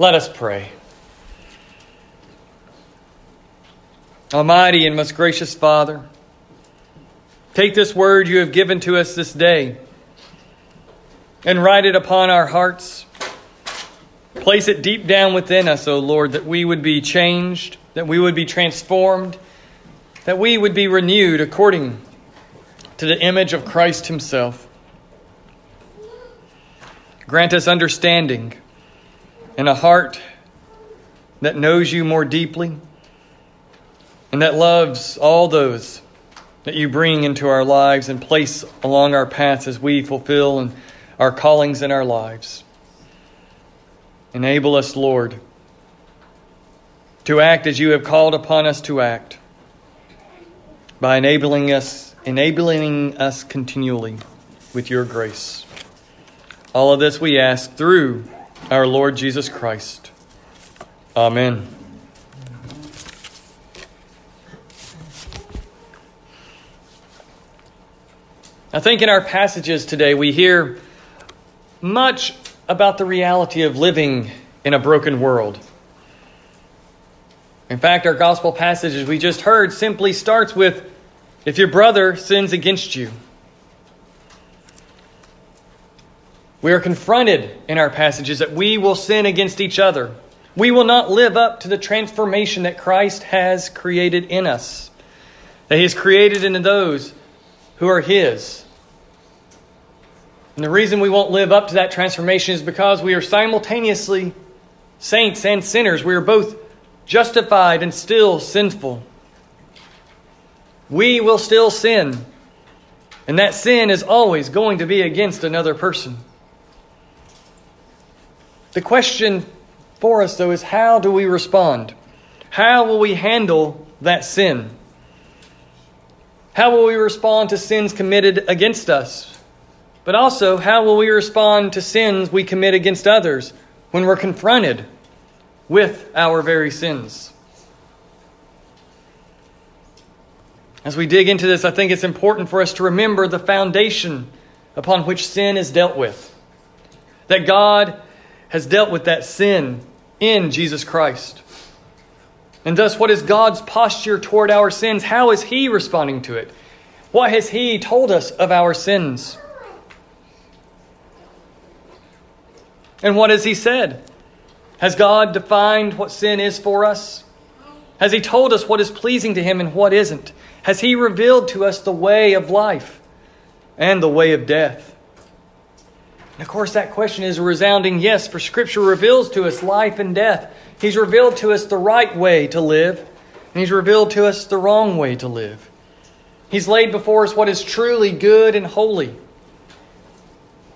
Let us pray. Almighty and most gracious Father, take this word you have given to us this day and write it upon our hearts. Place it deep down within us, O Lord, that we would be changed, that we would be transformed, that we would be renewed according to the image of Christ Himself. Grant us understanding and a heart that knows you more deeply and that loves all those that you bring into our lives and place along our paths as we fulfill our callings in our lives. Enable us, Lord, to act as you have called upon us to act by enabling us enabling us continually with your grace. All of this we ask through our Lord Jesus Christ. Amen. I think in our passages today we hear much about the reality of living in a broken world. In fact, our gospel passage, as we just heard, simply starts with if your brother sins against you. We are confronted in our passages that we will sin against each other. We will not live up to the transformation that Christ has created in us, that He has created in those who are His. And the reason we won't live up to that transformation is because we are simultaneously saints and sinners. We are both justified and still sinful. We will still sin. And that sin is always going to be against another person. The question for us, though, is how do we respond? How will we handle that sin? How will we respond to sins committed against us? But also, how will we respond to sins we commit against others when we're confronted with our very sins? As we dig into this, I think it's important for us to remember the foundation upon which sin is dealt with. That God has dealt with that sin in Jesus Christ. And thus, what is God's posture toward our sins? How is He responding to it? What has He told us of our sins? And what has He said? Has God defined what sin is for us? Has He told us what is pleasing to Him and what isn't? Has He revealed to us the way of life and the way of death? And of course, that question is a resounding yes, for Scripture reveals to us life and death. He's revealed to us the right way to live, and He's revealed to us the wrong way to live. He's laid before us what is truly good and holy.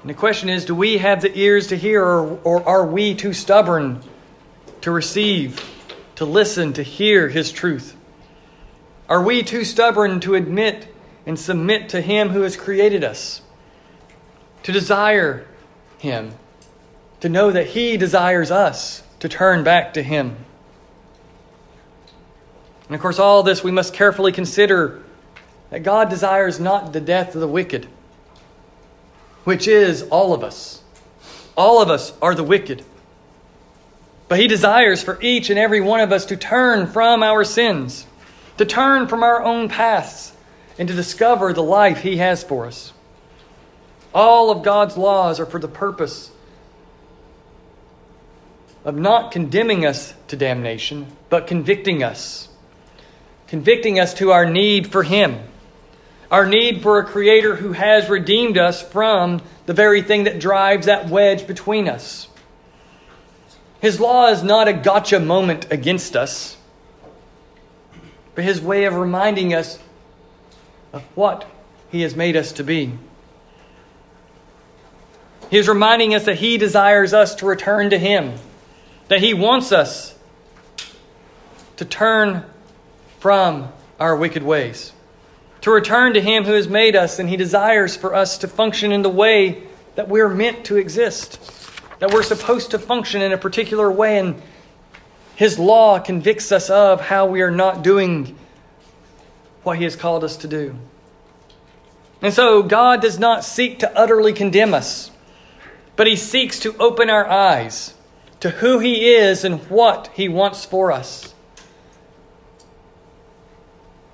And the question is do we have the ears to hear, or, or are we too stubborn to receive, to listen, to hear His truth? Are we too stubborn to admit and submit to Him who has created us? To desire him, to know that He desires us to turn back to Him. And of course, all this we must carefully consider that God desires not the death of the wicked, which is all of us. All of us are the wicked. But He desires for each and every one of us to turn from our sins, to turn from our own paths, and to discover the life He has for us. All of God's laws are for the purpose of not condemning us to damnation, but convicting us. Convicting us to our need for Him, our need for a Creator who has redeemed us from the very thing that drives that wedge between us. His law is not a gotcha moment against us, but His way of reminding us of what He has made us to be. He is reminding us that He desires us to return to Him, that He wants us to turn from our wicked ways, to return to Him who has made us, and He desires for us to function in the way that we're meant to exist, that we're supposed to function in a particular way, and His law convicts us of how we are not doing what He has called us to do. And so, God does not seek to utterly condemn us but He seeks to open our eyes, to who He is and what He wants for us.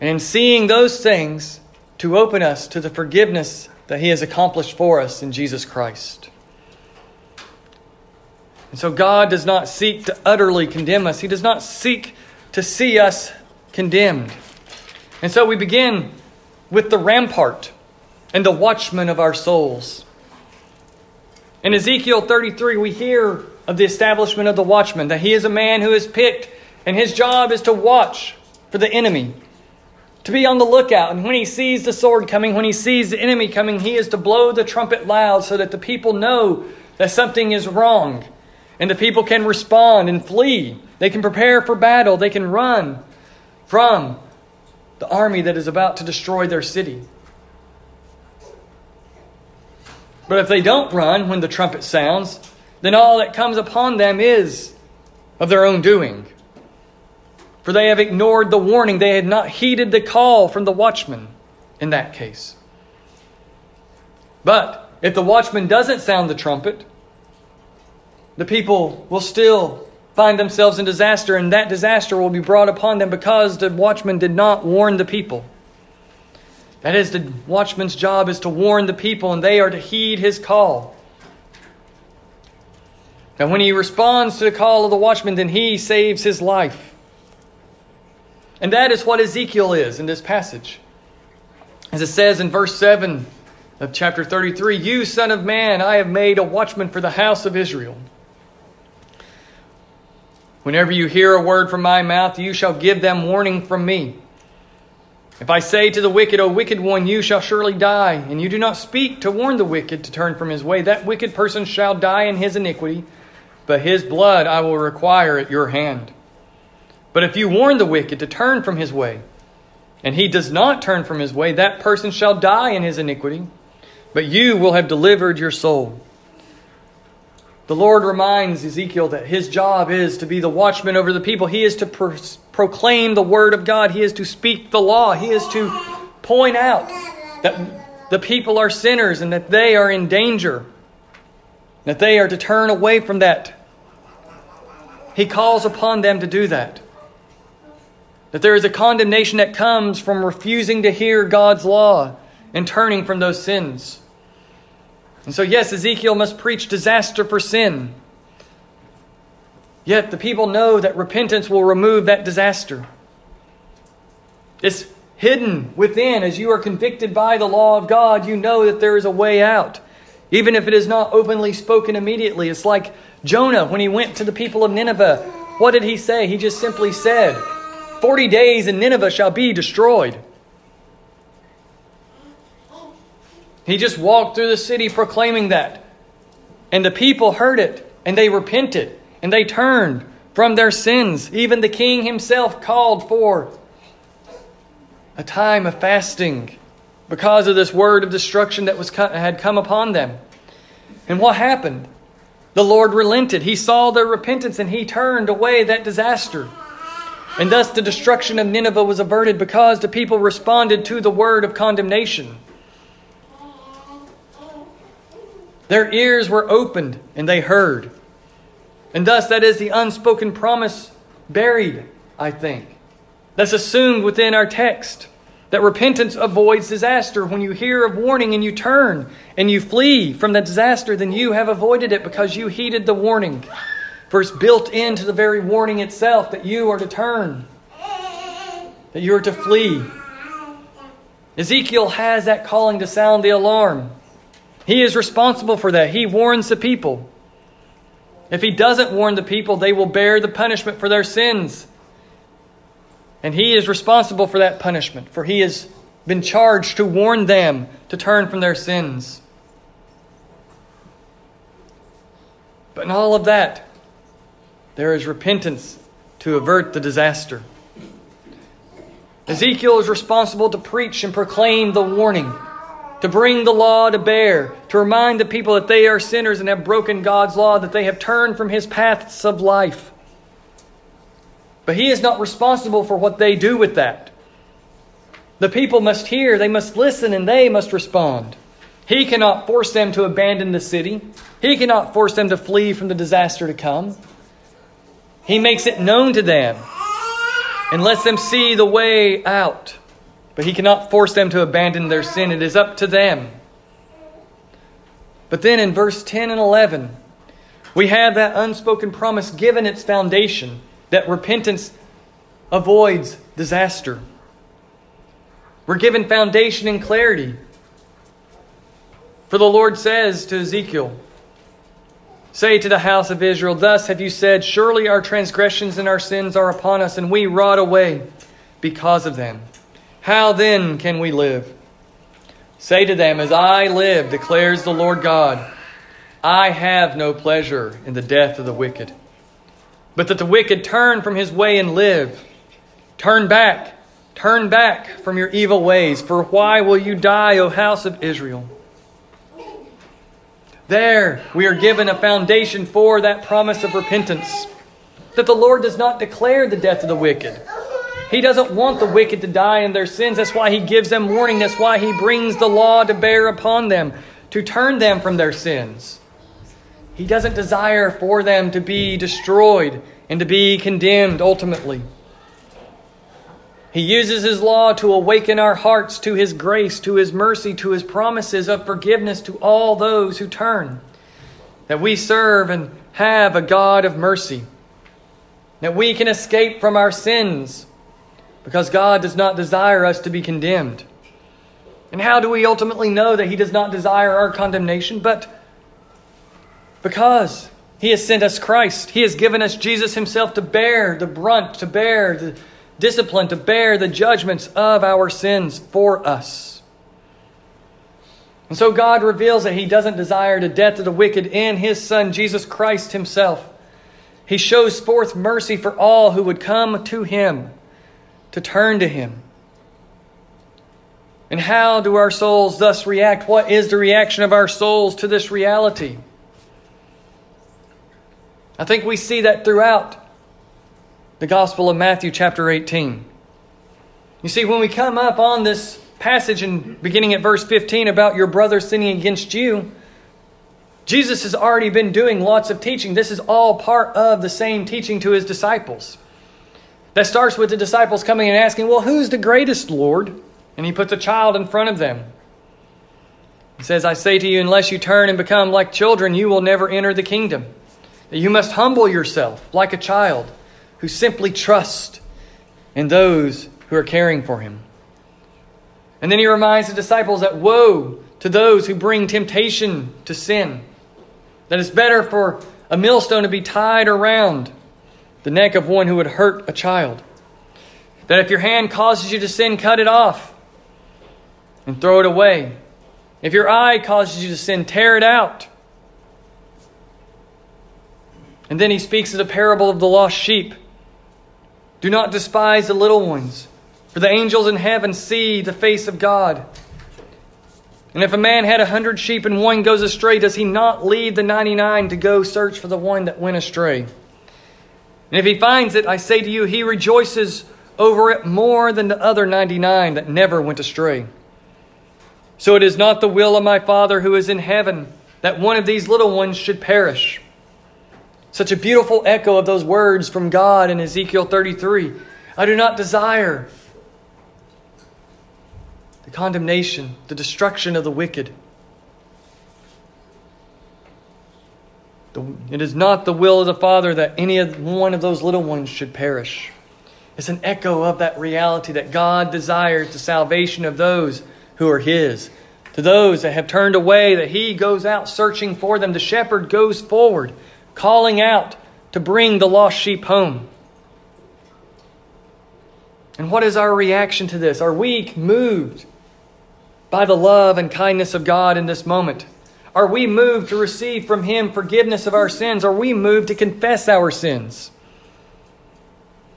And in seeing those things, to open us to the forgiveness that He has accomplished for us in Jesus Christ. And so God does not seek to utterly condemn us, He does not seek to see us condemned. And so we begin with the rampart and the watchman of our souls. In Ezekiel 33, we hear of the establishment of the watchman, that he is a man who is picked, and his job is to watch for the enemy, to be on the lookout. And when he sees the sword coming, when he sees the enemy coming, he is to blow the trumpet loud so that the people know that something is wrong. And the people can respond and flee. They can prepare for battle. They can run from the army that is about to destroy their city. But if they don't run when the trumpet sounds, then all that comes upon them is of their own doing. For they have ignored the warning, they had not heeded the call from the watchman in that case. But if the watchman doesn't sound the trumpet, the people will still find themselves in disaster, and that disaster will be brought upon them because the watchman did not warn the people. That is, the watchman's job is to warn the people, and they are to heed his call. And when he responds to the call of the watchman, then he saves his life. And that is what Ezekiel is in this passage. As it says in verse 7 of chapter 33 You, son of man, I have made a watchman for the house of Israel. Whenever you hear a word from my mouth, you shall give them warning from me. If I say to the wicked, O wicked one, you shall surely die, and you do not speak to warn the wicked to turn from his way, that wicked person shall die in his iniquity, but his blood I will require at your hand. But if you warn the wicked to turn from his way, and he does not turn from his way, that person shall die in his iniquity, but you will have delivered your soul. The Lord reminds Ezekiel that his job is to be the watchman over the people. He is to pro- proclaim the word of God. He is to speak the law. He is to point out that the people are sinners and that they are in danger, that they are to turn away from that. He calls upon them to do that. That there is a condemnation that comes from refusing to hear God's law and turning from those sins. And so, yes, Ezekiel must preach disaster for sin. Yet the people know that repentance will remove that disaster. It's hidden within. As you are convicted by the law of God, you know that there is a way out. Even if it is not openly spoken immediately. It's like Jonah when he went to the people of Nineveh. What did he say? He just simply said, 40 days and Nineveh shall be destroyed. He just walked through the city proclaiming that. And the people heard it, and they repented, and they turned from their sins. Even the king himself called for a time of fasting because of this word of destruction that was had come upon them. And what happened? The Lord relented. He saw their repentance and he turned away that disaster. And thus the destruction of Nineveh was averted because the people responded to the word of condemnation. Their ears were opened and they heard. And thus, that is the unspoken promise buried, I think. That's assumed within our text. That repentance avoids disaster. When you hear of warning and you turn and you flee from the disaster, then you have avoided it because you heeded the warning. For it's built into the very warning itself that you are to turn, that you are to flee. Ezekiel has that calling to sound the alarm. He is responsible for that. He warns the people. If he doesn't warn the people, they will bear the punishment for their sins. And he is responsible for that punishment, for he has been charged to warn them to turn from their sins. But in all of that, there is repentance to avert the disaster. Ezekiel is responsible to preach and proclaim the warning to bring the law to bear, to remind the people that they are sinners and have broken God's law, that they have turned from his paths of life. But he is not responsible for what they do with that. The people must hear, they must listen, and they must respond. He cannot force them to abandon the city. He cannot force them to flee from the disaster to come. He makes it known to them and lets them see the way out. But He cannot force them to abandon their sin. It is up to them. But then in verse 10 and 11, we have that unspoken promise given its foundation that repentance avoids disaster. We're given foundation and clarity. For the Lord says to Ezekiel, Say to the house of Israel, Thus have you said, Surely our transgressions and our sins are upon us, and we rot away because of them. How then can we live? Say to them, As I live, declares the Lord God, I have no pleasure in the death of the wicked, but that the wicked turn from his way and live. Turn back, turn back from your evil ways, for why will you die, O house of Israel? There, we are given a foundation for that promise of repentance. That the Lord does not declare the death of the wicked. He doesn't want the wicked to die in their sins. That's why He gives them warning. That's why He brings the law to bear upon them, to turn them from their sins. He doesn't desire for them to be destroyed and to be condemned ultimately. He uses His law to awaken our hearts to His grace, to His mercy, to His promises of forgiveness to all those who turn. That we serve and have a God of mercy. That we can escape from our sins because God does not desire us to be condemned. And how do we ultimately know that He does not desire our condemnation? But because He has sent us Christ, He has given us Jesus Himself to bear the brunt, to bear the discipline to bear the judgments of our sins for us. And so God reveals that He doesn't desire the death of the wicked in His Son, Jesus Christ Himself. He shows forth mercy for all who would come to Him, to turn to Him. And how do our souls thus react? What is the reaction of our souls to this reality? I think we see that throughout the Gospel of Matthew, chapter 18. You see, when we come up on this passage and beginning at verse 15 about your brother sinning against you, Jesus has already been doing lots of teaching. This is all part of the same teaching to his disciples. That starts with the disciples coming and asking, Well, who's the greatest, Lord? And he puts a child in front of them. He says, I say to you, unless you turn and become like children, you will never enter the kingdom. You must humble yourself like a child who simply trust in those who are caring for him. And then he reminds the disciples that woe to those who bring temptation to sin. That it's better for a millstone to be tied around the neck of one who would hurt a child. That if your hand causes you to sin, cut it off and throw it away. If your eye causes you to sin, tear it out. And then he speaks of the parable of the lost sheep. Do not despise the little ones, for the angels in heaven see the face of God. And if a man had a hundred sheep and one goes astray, does he not leave the ninety nine to go search for the one that went astray? And if he finds it, I say to you, he rejoices over it more than the other ninety nine that never went astray. So it is not the will of my Father who is in heaven that one of these little ones should perish. Such a beautiful echo of those words from God in Ezekiel 33. I do not desire the condemnation, the destruction of the wicked. It is not the will of the Father that any one of those little ones should perish. It's an echo of that reality that God desires the salvation of those who are His. To those that have turned away, that He goes out searching for them. The shepherd goes forward calling out to bring the lost sheep home. And what is our reaction to this? Are we moved by the love and kindness of God in this moment? Are we moved to receive from Him forgiveness of our sins? Are we moved to confess our sins?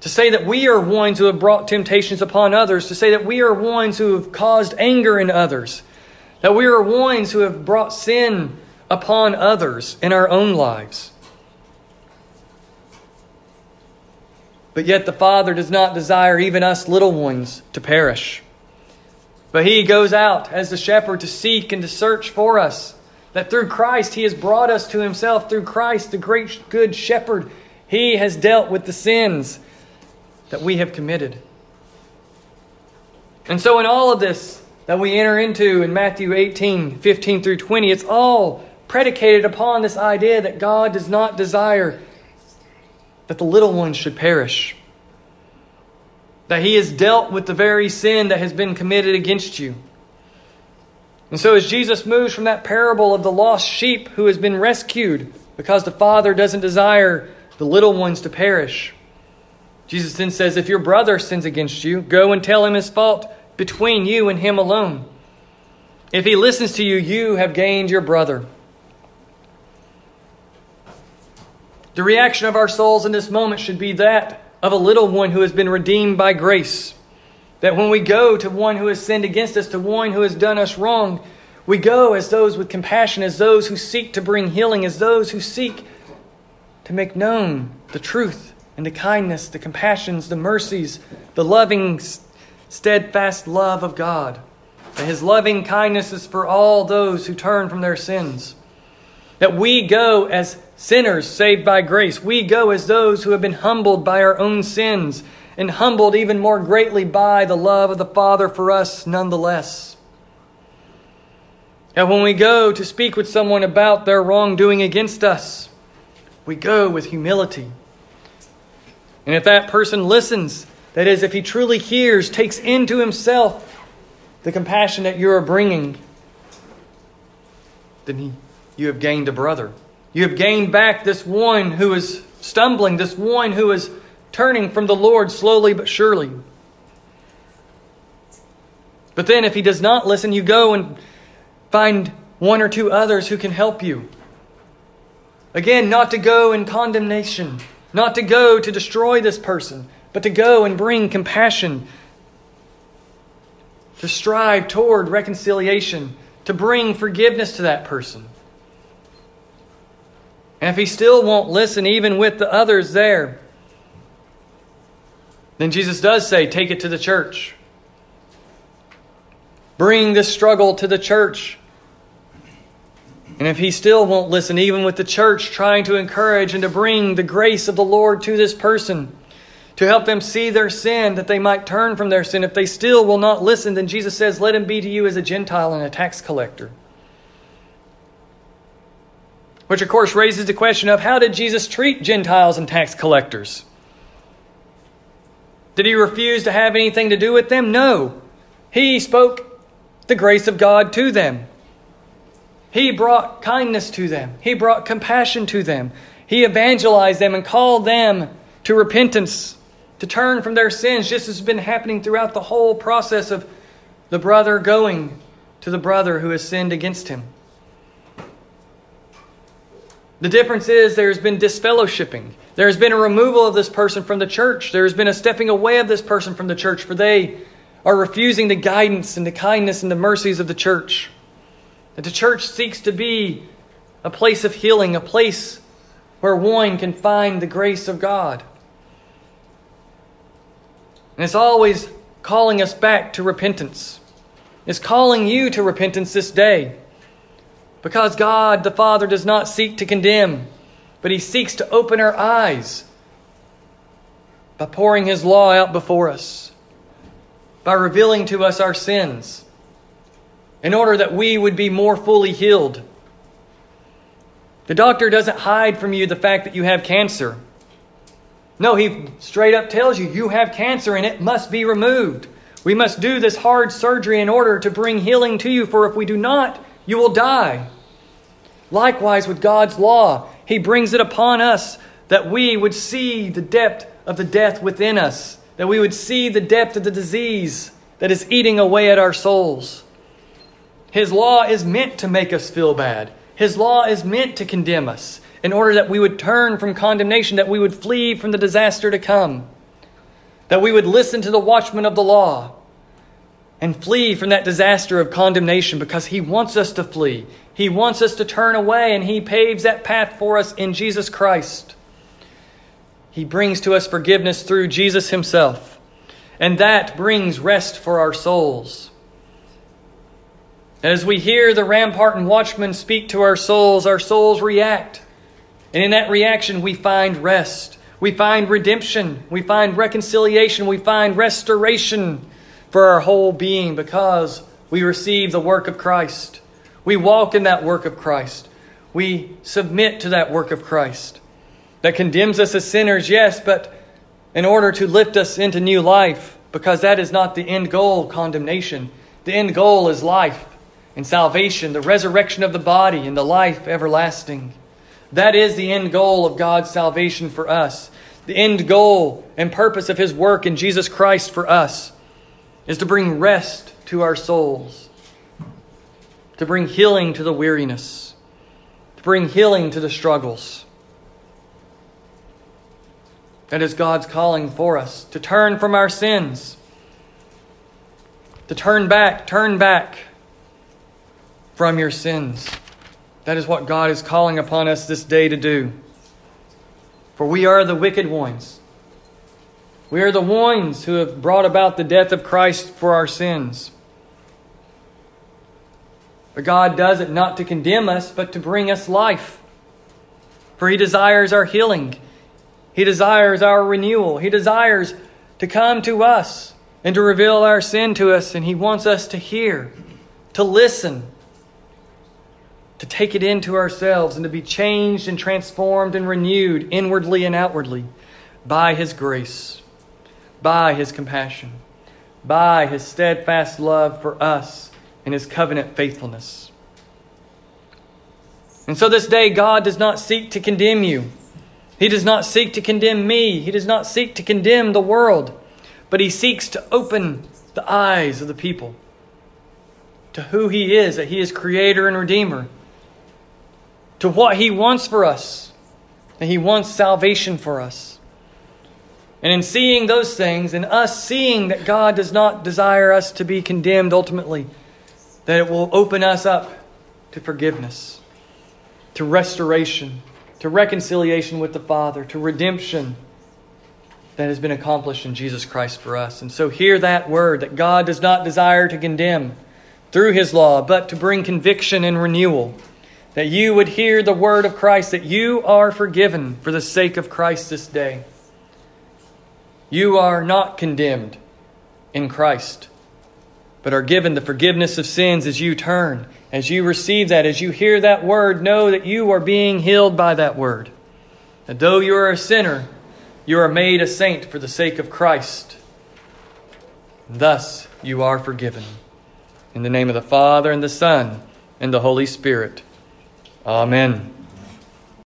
To say that we are ones who have brought temptations upon others, to say that we are ones who have caused anger in others, that we are ones who have brought sin upon others in our own lives. But yet the Father does not desire even us little ones to perish. But He goes out as the shepherd to seek and to search for us. That through Christ He has brought us to Himself. Through Christ, the great good shepherd, He has dealt with the sins that we have committed. And so, in all of this that we enter into in Matthew 18 15 through 20, it's all predicated upon this idea that God does not desire that the little ones should perish. That He has dealt with the very sin that has been committed against you. And so, as Jesus moves from that parable of the lost sheep who has been rescued because the Father doesn't desire the little ones to perish, Jesus then says, If your brother sins against you, go and tell him his fault between you and him alone. If he listens to you, you have gained your brother. The reaction of our souls in this moment should be that of a little one who has been redeemed by grace. That when we go to one who has sinned against us, to one who has done us wrong, we go as those with compassion, as those who seek to bring healing, as those who seek to make known the truth and the kindness, the compassions, the mercies, the loving, steadfast love of God. That His loving kindness is for all those who turn from their sins. That we go as sinners saved by grace. We go as those who have been humbled by our own sins and humbled even more greatly by the love of the Father for us nonetheless. And when we go to speak with someone about their wrongdoing against us, we go with humility and if that person listens, that is, if he truly hears, takes into himself the compassion that you are bringing, then he, you have gained a brother. You have gained back this one who is stumbling, this one who is turning from the Lord slowly but surely. But then, if he does not listen, you go and find one or two others who can help you. Again, not to go in condemnation, not to go to destroy this person, but to go and bring compassion, to strive toward reconciliation, to bring forgiveness to that person. And if he still won't listen, even with the others there, then Jesus does say, take it to the church. Bring this struggle to the church. And if he still won't listen, even with the church trying to encourage and to bring the grace of the Lord to this person, to help them see their sin, that they might turn from their sin, if they still will not listen, then Jesus says, Let him be to you as a Gentile and a tax collector. Which, of course, raises the question of how did Jesus treat Gentiles and tax collectors? Did he refuse to have anything to do with them? No. He spoke the grace of God to them. He brought kindness to them, He brought compassion to them. He evangelized them and called them to repentance, to turn from their sins, as has been happening throughout the whole process of the brother going to the brother who has sinned against him. The difference is there's been disfellowshipping. There's been a removal of this person from the church. There's been a stepping away of this person from the church, for they are refusing the guidance and the kindness and the mercies of the church. That the church seeks to be a place of healing, a place where one can find the grace of God. And it's always calling us back to repentance. It's calling you to repentance this day. Because God the Father does not seek to condemn, but He seeks to open our eyes by pouring His law out before us, by revealing to us our sins in order that we would be more fully healed. The doctor doesn't hide from you the fact that you have cancer. No, he straight up tells you you have cancer and it must be removed. We must do this hard surgery in order to bring healing to you, for if we do not, you will die. Likewise, with God's law, He brings it upon us that we would see the depth of the death within us, that we would see the depth of the disease that is eating away at our souls. His law is meant to make us feel bad. His law is meant to condemn us in order that we would turn from condemnation, that we would flee from the disaster to come, that we would listen to the watchman of the law and flee from that disaster of condemnation because he wants us to flee. He wants us to turn away, and he paves that path for us in Jesus Christ. He brings to us forgiveness through Jesus himself, and that brings rest for our souls. As we hear the rampart and watchman speak to our souls, our souls react. And in that reaction, we find rest. We find redemption. We find reconciliation. We find restoration for our whole being because we receive the work of Christ. We walk in that work of Christ. We submit to that work of Christ that condemns us as sinners, yes, but in order to lift us into new life, because that is not the end goal, condemnation. The end goal is life and salvation, the resurrection of the body and the life everlasting. That is the end goal of God's salvation for us. The end goal and purpose of His work in Jesus Christ for us is to bring rest to our souls, to bring healing to the weariness, to bring healing to the struggles. That is God's calling for us to turn from our sins, to turn back, turn back from your sins. That is what God is calling upon us this day to do. For we are the wicked ones. We are the ones who have brought about the death of Christ for our sins. God does it not to condemn us, but to bring us life. For He desires our healing. He desires our renewal. He desires to come to us and to reveal our sin to us, and He wants us to hear, to listen, to take it into ourselves, and to be changed and transformed and renewed inwardly and outwardly by His grace, by His compassion, by His steadfast love for us and His covenant faithfulness. And so this day, God does not seek to condemn you. He does not seek to condemn me. He does not seek to condemn the world. But He seeks to open the eyes of the people to who He is, that He is Creator and Redeemer, to what He wants for us, that He wants salvation for us. And in seeing those things, and us seeing that God does not desire us to be condemned ultimately, that it will open us up to forgiveness, to restoration to reconciliation with the Father, to redemption that has been accomplished in Jesus Christ for us. And so, hear that word that God does not desire to condemn through His law, but to bring conviction and renewal. That you would hear the word of Christ, that you are forgiven for the sake of Christ this day. You are not condemned in Christ, but are given the forgiveness of sins as you turn as you receive that, as you hear that word, know that you are being healed by that word. That though you are a sinner, you are made a saint for the sake of Christ. Thus you are forgiven. In the name of the Father, and the Son, and the Holy Spirit. Amen.